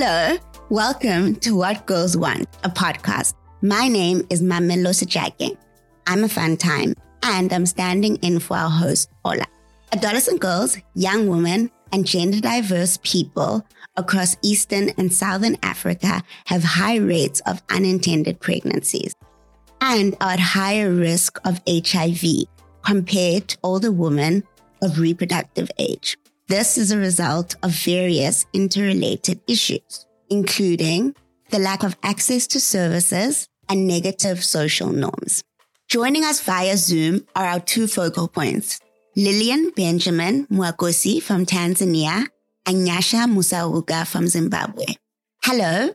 Hello, welcome to What Girls Want, a podcast. My name is Mamelo Sejake. I'm a fun time, and I'm standing in for our host, Ola. Adolescent girls, young women, and gender diverse people across Eastern and Southern Africa have high rates of unintended pregnancies and are at higher risk of HIV compared to older women of reproductive age. This is a result of various interrelated issues, including the lack of access to services and negative social norms. Joining us via Zoom are our two focal points, Lilian Benjamin Mwakyosi from Tanzania and Nyasha Museruka from Zimbabwe. Hello,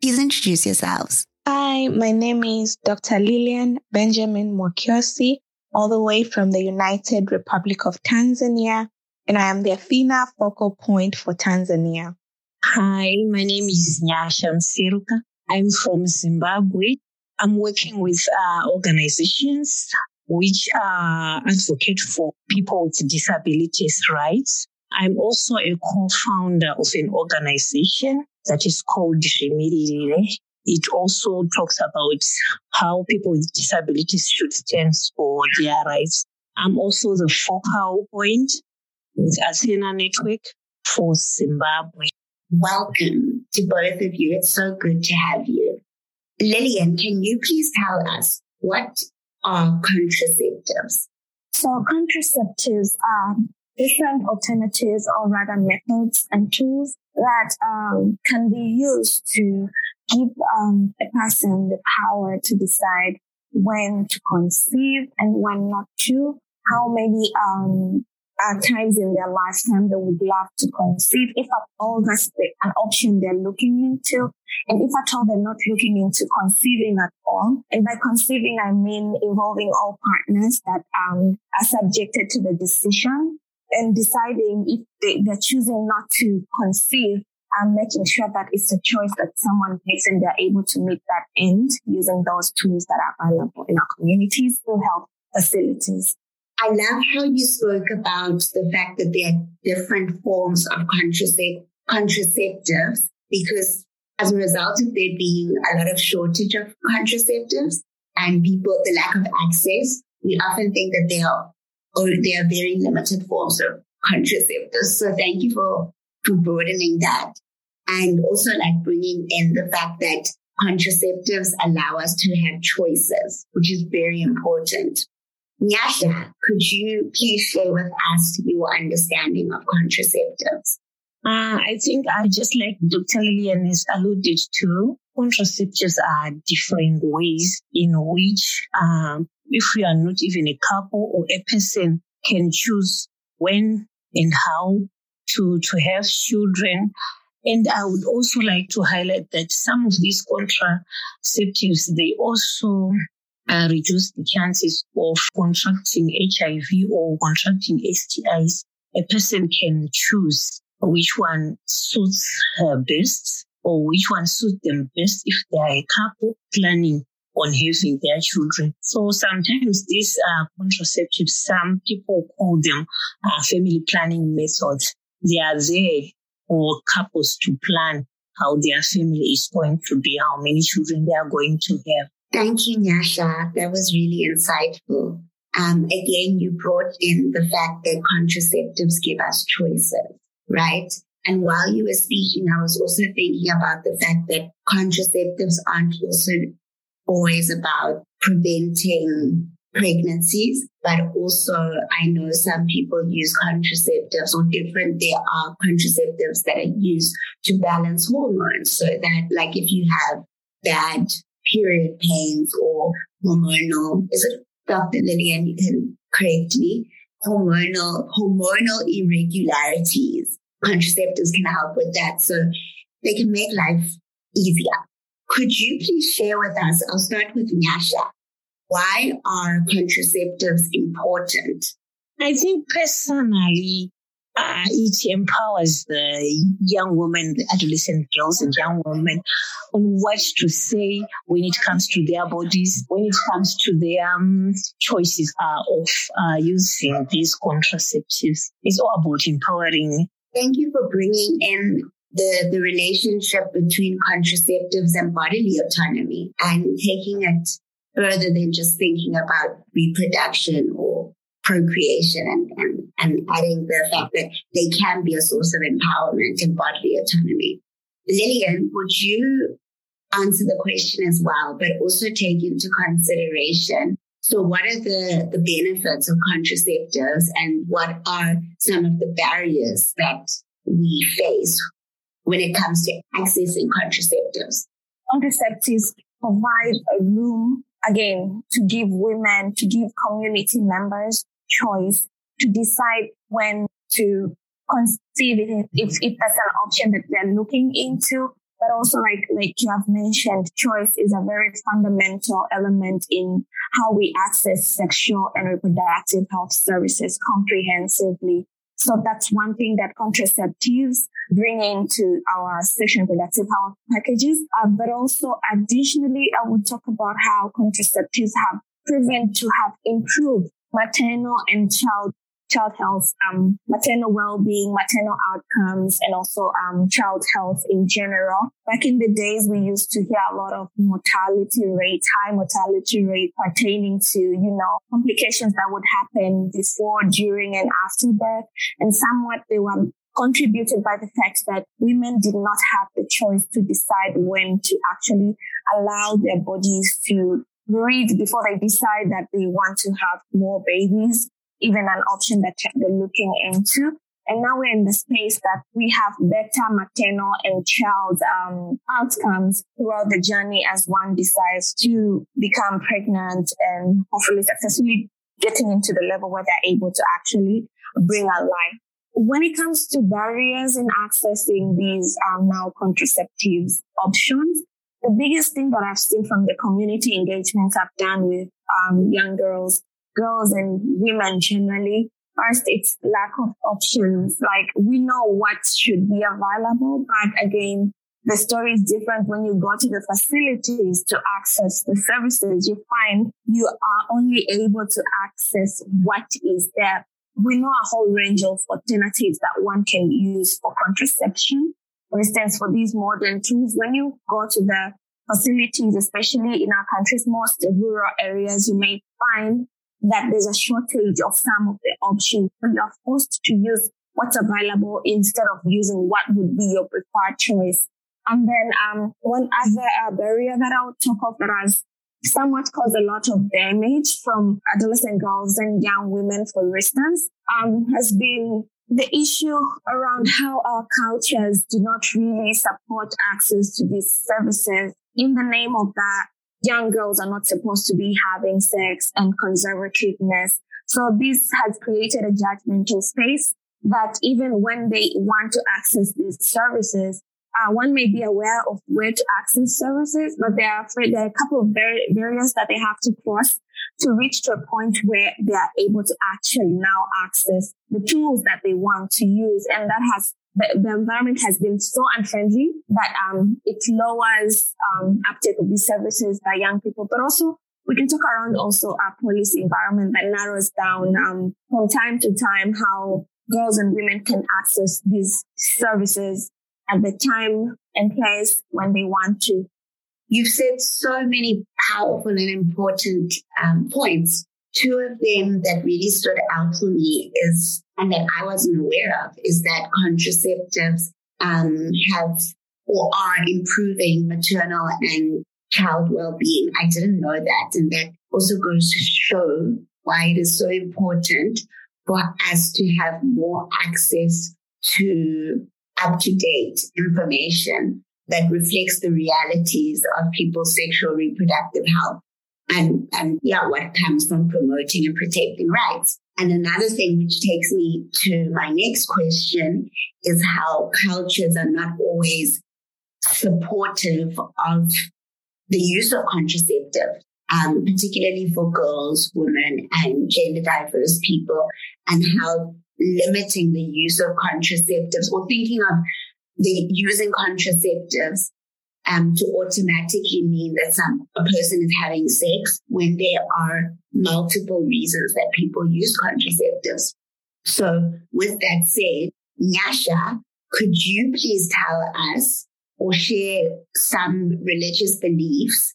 please introduce yourselves. Hi, my name is Dr. Lilian Benjamin Mwakyosi, all the way from the United Republic of Tanzania, and I am the Athena focal point for Tanzania. Hi, my name is Nyasha Museruka. I'm from Zimbabwe. I'm working with uh, organizations which uh, advocate for people with disabilities rights. I'm also a co-founder of an organization that is called Zvimirire. It also talks about how people with disabilities should stand for their rights. I'm also the focal point with Athena Network for Zimbabwe. Welcome to both of you. It's so good to have you. Lilian, can you please tell us what are contraceptives? So contraceptives are different alternatives or rather methods and tools that um, can be used to give um, a person the power to decide when to conceive and when not to, how many um, uh, times in their lifetime they would love to conceive, if at all that's an option they're looking into, and if at all they're not looking into conceiving at all. And by conceiving, I mean involving all partners that um, are subjected to the decision and deciding if they, they're choosing not to conceive and making sure that it's a choice that someone makes and they're able to meet that end using those tools that are available in our communities through health facilities. I love how you spoke about the fact that there are different forms of contracept- contraceptives because as a result of there being a lot of shortage of contraceptives and people, the lack of access, we often think that there are, or there are very limited forms of contraceptives. So thank you for, for broadening that. And also like bringing in the fact that contraceptives allow us to have choices, which is very important. Nyasha, could you please share with us your understanding of contraceptives? Uh, I think I just like Dr. Lilian has alluded to, contraceptives are different ways in which, um, if we are not even a couple or a person can choose when and how to, to have children. And I would also like to highlight that some of these contraceptives, they also uh, reduce the chances of contracting HIV or contracting STIs. A person can choose which one suits her best or which one suits them best if they are a couple planning on having their children. So sometimes these are contraceptives. Some people call them uh, family planning methods. They are there for couples to plan how their family is going to be, how many children they are going to have. Thank you, Nyasha. That was really insightful. Um, again, you brought in the fact that contraceptives give us choices, right? And while you were speaking, I was also thinking about the fact that contraceptives aren't also always about preventing pregnancies, but also I know some people use contraceptives or different, there are contraceptives that are used to balance hormones. So that like if you have bad period pains or hormonal, is it Dr. Lilian, you can correct me, hormonal, hormonal irregularities. Contraceptives can help with that. So they can make life easier. Could you please share with us? I'll start with Nyasha. Why are contraceptives important? I think personally, uh, it empowers the young women, the adolescent girls and young women on what to say when it comes to their bodies, when it comes to their um, choices uh, of uh, using these contraceptives. It's all about empowering. Thank you for bringing in the, the relationship between contraceptives and bodily autonomy and taking it further than just thinking about reproduction or procreation and, and, and adding the fact that they can be a source of empowerment and bodily autonomy. Lilian, would you answer the question as well, but also take into consideration so what are the, the benefits of contraceptives and what are some of the barriers that we face when it comes to accessing contraceptives? Contraceptives provide a room again to give women, to give community members choice to decide when to conceive it, if, if that's an option that they're looking into. But also, like like you have mentioned, choice is a very fundamental element in how we access sexual and reproductive health services comprehensively. So that's one thing that contraceptives bring into our sexual and reproductive health packages. Uh, but also, additionally, I would talk about how contraceptives have proven to have improved maternal and child child health, um, maternal well-being, maternal outcomes, and also um, child health in general. Back in the days, we used to hear a lot of mortality rates, high mortality rate pertaining to, you know, complications that would happen before, during, and after birth. And somewhat they were contributed by the fact that women did not have the choice to decide when to actually allow their bodies to read before they decide that they want to have more babies, even an option that they're looking into. And now we're in the space that we have better maternal and child um, outcomes throughout the journey as one decides to become pregnant and hopefully successfully getting into the level where they're able to actually bring a life. When it comes to barriers in accessing these um, now contraceptives options, the biggest thing that I've seen from the community engagements I've done with um, young girls, girls and women generally, first it's lack of options. Like we know what should be available, but again, the story is different when you go to the facilities to access the services. You find you are only able to access what is there. We know a whole range of alternatives that one can use for contraception. For instance, for these modern tools, when you go to the facilities, especially in our country's most rural areas, you may find that there's a shortage of some of the options. So you're forced to use what's available instead of using what would be your preferred choice. And then um, one other uh, barrier that I would talk of that has somewhat caused a lot of damage from adolescent girls and young women, for instance, um, has been the issue around how our cultures do not really support access to these services in the name of that. Young girls are not supposed to be having sex and conservativeness. So this has created a judgmental space that even when they want to access these services, uh, one may be aware of where to access services, but they are there are a couple of bar- barriers that they have to cross to reach to a point where they are able to actually now access the tools that they want to use. And that has the, the environment has been so unfriendly that um, it lowers um, uptake of these services by young people, but also we can talk around also our policy environment that narrows down um, from time to time how girls and women can access these services at the time and place when they want to. You've said so many powerful and important um, points. Two of them that really stood out for me is, and that I wasn't aware of, is that contraceptives um, have or are improving maternal and child well-being. I didn't know that, and that also goes to show why it is so important for us to have more access to up to date information that reflects the realities of people's sexual reproductive health and, and yeah, what comes from promoting and protecting rights. And another thing which takes me to my next question is how cultures are not always supportive of the use of contraceptive, um, particularly for girls, women, and gender diverse people, and how limiting the use of contraceptives or thinking of the using contraceptives um, to automatically mean that some a person is having sex when there are multiple reasons that people use contraceptives. So with that said, Nyasha, could you please tell us or share some religious beliefs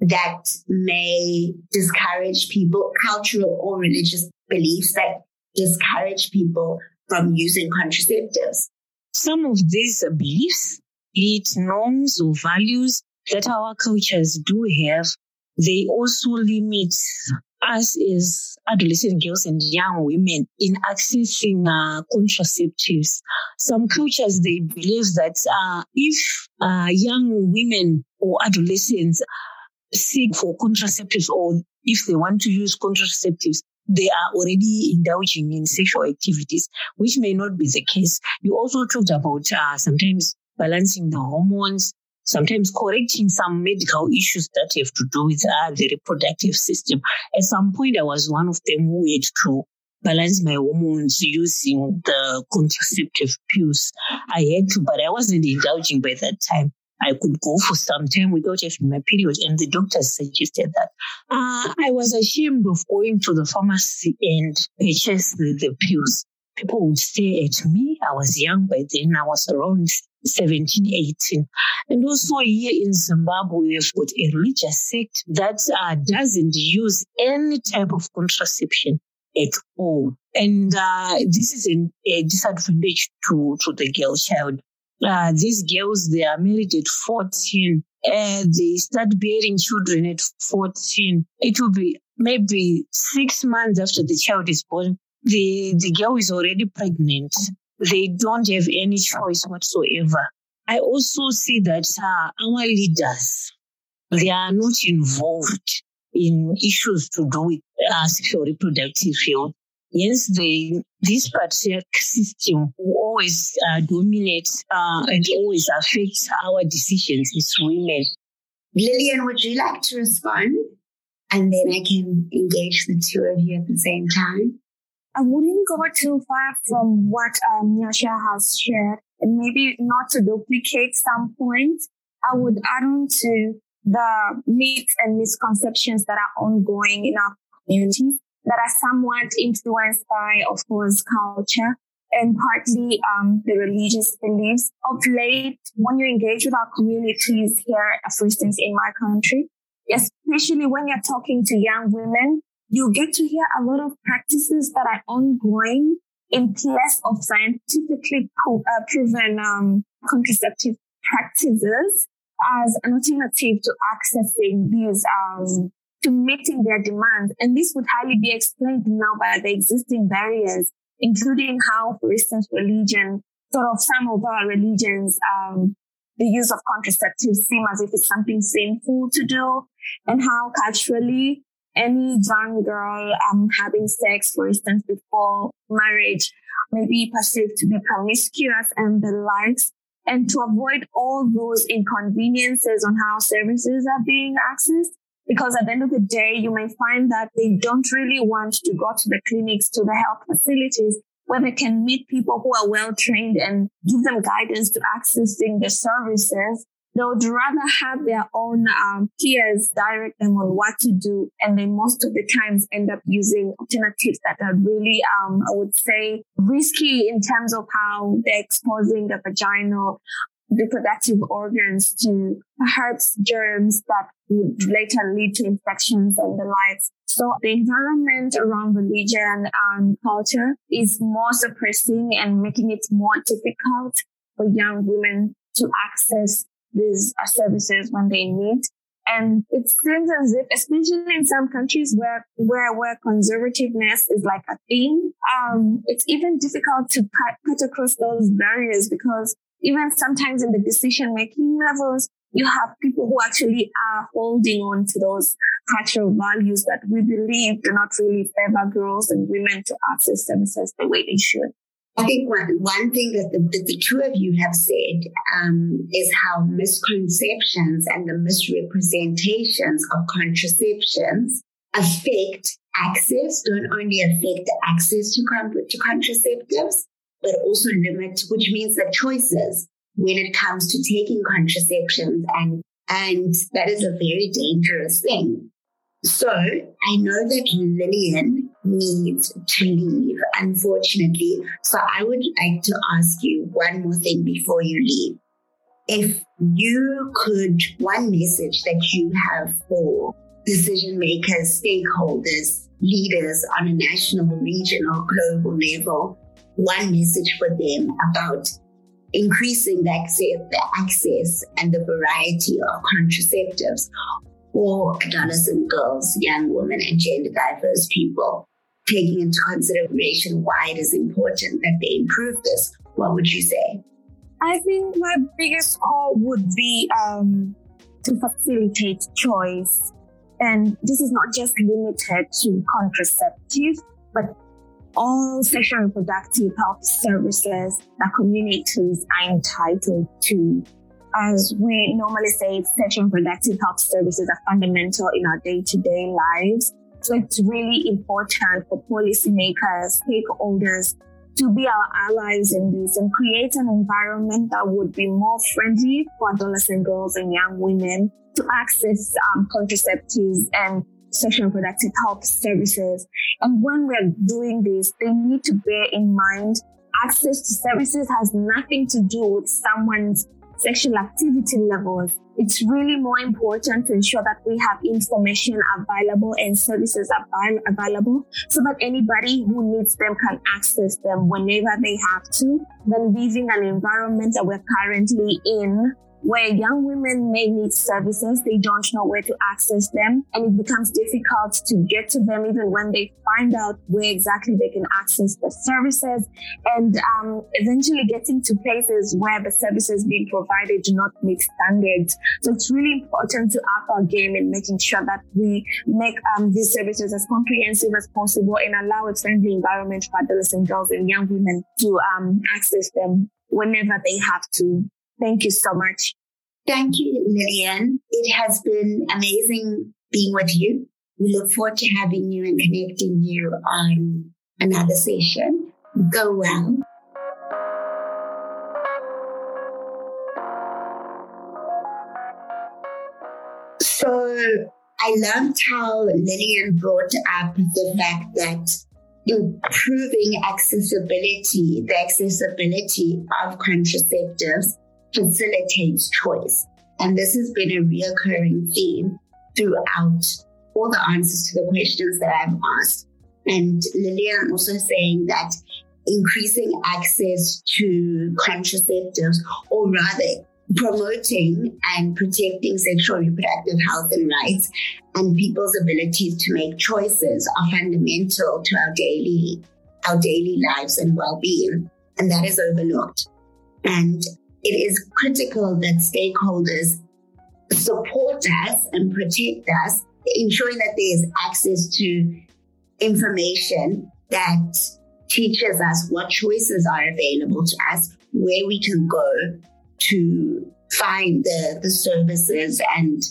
that may discourage people, cultural or religious beliefs that discourage people from using contraceptives? Some of these beliefs, be it norms or values that our cultures do have, they also limit us as adolescent girls and young women in accessing uh, contraceptives. Some cultures, they believe that uh, if uh, young women or adolescents seek for contraceptives or if they want to use contraceptives, they are already indulging in sexual activities, which may not be the case. You also talked about uh, sometimes balancing the hormones, sometimes correcting some medical issues that have to do with uh, the reproductive system. At some point, I was one of them who had to balance my hormones using the contraceptive pills. I had to, but I wasn't indulging by that time. I could go for some time without having my period. And the doctors suggested that. Uh, I was ashamed of going to the pharmacy and purchase the, the pills. People would stare at me. I was young by then. I was around 17, 18. And also here in Zimbabwe, we've got a religious sect that uh, doesn't use any type of contraception at all. And uh, this is an, a disadvantage to, to the girl child uh, these girls, they are married at 14 and they start bearing children at 14. It will be maybe six months after the child is born. The, the girl is already pregnant. They don't have any choice whatsoever. I also see that uh, our leaders, they are not involved in issues to do with uh, sexual reproductive health. Yes, the this patriarch system who always uh, dominate uh, and always affects our decisions is women. Lilian, would you like to respond? And then I can engage the two of you at the same time. I wouldn't go too far from what um, Nyasha has shared, and maybe not to duplicate some points. I would add on to the myths and misconceptions that are ongoing in our communities that are somewhat influenced by, of course, culture and partly um, the religious beliefs. Of late, when you engage with our communities here, for instance, in my country, especially when you're talking to young women, you get to hear a lot of practices that are ongoing in place of scientifically pro- uh, proven um, contraceptive practices as an alternative to accessing these um, to meeting their demands. And this would highly be explained now by the existing barriers, including how, for instance, religion, sort of some of our religions, um, the use of contraceptives seem as if it's something sinful to do and how culturally any young girl um, having sex, for instance, before marriage may be perceived to be promiscuous and the likes. And to avoid all those inconveniences on how services are being accessed, because at the end of the day, you may find that they don't really want to go to the clinics, to the health facilities where they can meet people who are well trained and give them guidance to accessing the services. They would rather have their own um, peers direct them on what to do. And they most of the times end up using alternatives that are really, um, I would say, risky in terms of how they're exposing the vaginal reproductive organs to perhaps germs that would later lead to infections and the likes. So the environment around religion and culture is more suppressing and making it more difficult for young women to access these services when they need. And it seems as if, especially in some countries where, where, where conservativeness is like a thing, um, it's even difficult to cut, cut across those barriers because even sometimes in the decision making levels, you have people who actually are holding on to those cultural values that we believe do not really favor girls and women to access services the way they should. I think one, one thing that the, that the two of you have said um, is how misconceptions and the misrepresentations of contraceptions affect access, don't only affect access to, to contraceptives, but also limit, which means the choices when it comes to taking contraceptions and and that is a very dangerous thing. So I know that Lilian needs to leave, unfortunately. So I would like to ask you one more thing before you leave. If you could, one message that you have for decision makers, stakeholders, leaders on a national, regional, global level, one message for them about increasing the access, the access and the variety of contraceptives for adolescent girls, young women, and gender diverse people, taking into consideration why it is important that they improve this. What would you say? I think my biggest call would be um, to facilitate choice. And this is not just limited to contraceptives, but all sexual reproductive health services that communities are entitled to. As we normally say, sexual reproductive health services are fundamental in our day to day lives. So it's really important for policymakers, stakeholders to be our allies in this and create an environment that would be more friendly for adolescent girls and young women to access um, contraceptives and sexual and health services. And when we're doing this, they need to bear in mind access to services has nothing to do with someone's sexual activity levels. It's really more important to ensure that we have information available and services available so that anybody who needs them can access them whenever they have to, than leaving an environment that we're currently in where young women may need services, they don't know where to access them, and it becomes difficult to get to them even when they find out where exactly they can access the services, and um, eventually getting to places where the services being provided do not meet standards. So it's really important to up our game in making sure that we make um, these services as comprehensive as possible and allow a friendly environment for adolescent girls and young women to um, access them whenever they have to. Thank you so much. Thank you, Lilian. It has been amazing being with you. We look forward to having you and connecting you on another session. Go well. So I loved how Lilian brought up the fact that improving accessibility, the accessibility of contraceptives facilitates choice. And this has been a reoccurring theme throughout all the answers to the questions that I've asked. And Lilian also saying that increasing access to contraceptives, or rather promoting and protecting sexual reproductive health and rights and people's abilities to make choices are fundamental to our daily our daily lives and well-being and that is overlooked and it is critical that stakeholders support us and protect us, ensuring that there is access to information that teaches us what choices are available to us, where we can go to find the, the services and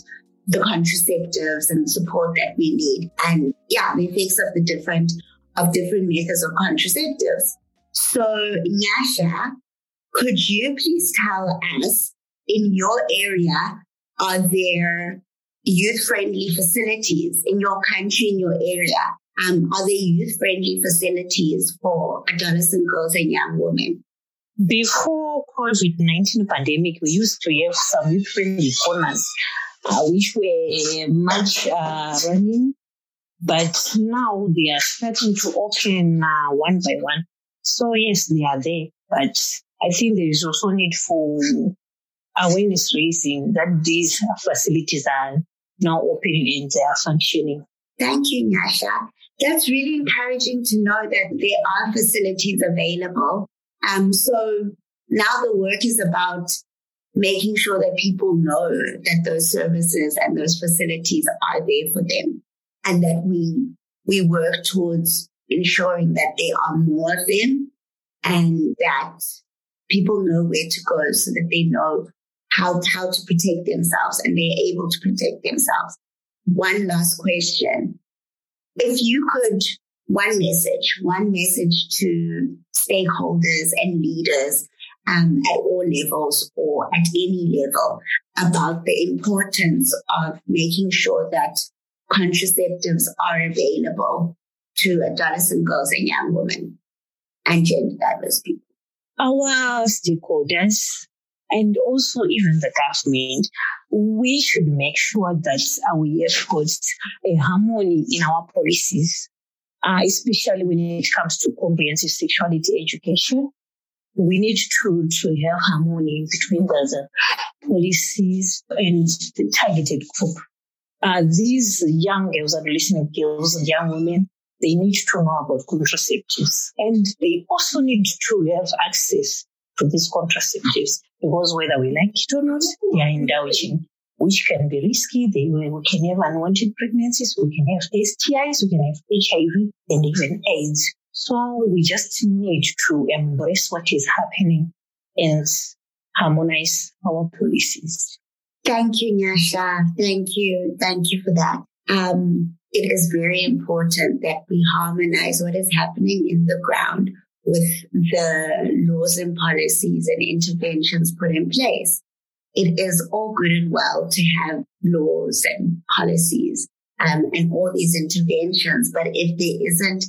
the contraceptives and support that we need. And yeah, the effects of the different of different methods of contraceptives. So Nyasha could you please tell us in your area, are there youth friendly facilities in your country, in your area? Um, are there youth friendly facilities for adolescent girls and young women? Before COVID-19 pandemic, we used to have some youth friendly corners, uh, which were much uh, running, but now they are starting to open uh, one by one. So yes, they are there, but I think there is also need for awareness raising that these facilities are now open and they are functioning. Thank you, Nyasha. That's really encouraging to know that there are facilities available. Um, so now the work is about making sure that people know that those services and those facilities are there for them and that we we work towards ensuring that there are more of them and that people know where to go so that they know how, how to protect themselves and they're able to protect themselves. One last question. If you could, one message, one message to stakeholders and leaders um, at all levels or at any level about the importance of making sure that contraceptives are available to adolescent girls and young women and gender diverse people? Our stakeholders and also even the government, we should make sure that we have got a harmony in our policies, uh, especially when it comes to comprehensive sexuality education. We need to, to have harmony between the, the policies and the targeted group. Uh, these young girls, adolescent girls young women, they need to know about contraceptives and they also need to have access to these contraceptives because whether we like it or not, they are indulging, which can be risky. They we can have unwanted pregnancies, we can have STIs, we can have HIV and even AIDS. So we just need to embrace what is happening and harmonize our policies. Thank you, Nyasha. Thank you. Thank you for that. Um, it is very important that we harmonize what is happening in the ground with the laws and policies and interventions put in place. It is all good and well to have laws and policies um, and all these interventions, but if there isn't,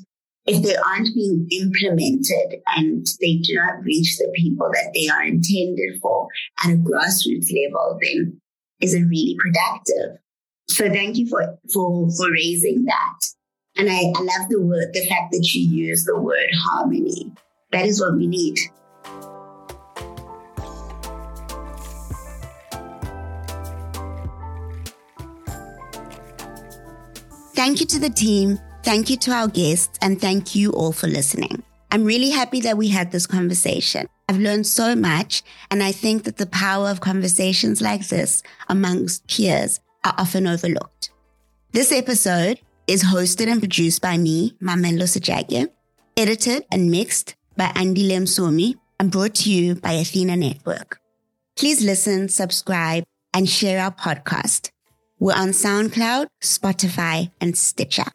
if they aren't being implemented and they do not reach the people that they are intended for at a grassroots level, then is it really productive? So thank you for, for, for raising that. And I, I love the word, the fact that you use the word harmony. That is what we need. Thank you to the team. Thank you to our guests and thank you all for listening. I'm really happy that we had this conversation. I've learned so much and I think that the power of conversations like this amongst peers are often overlooked. This episode is hosted and produced by me, Mamello Sajagye, edited and mixed by Andy Msomi, and brought to you by Athena Network. Please listen, subscribe, and share our podcast. We're on SoundCloud, Spotify, and Stitcher.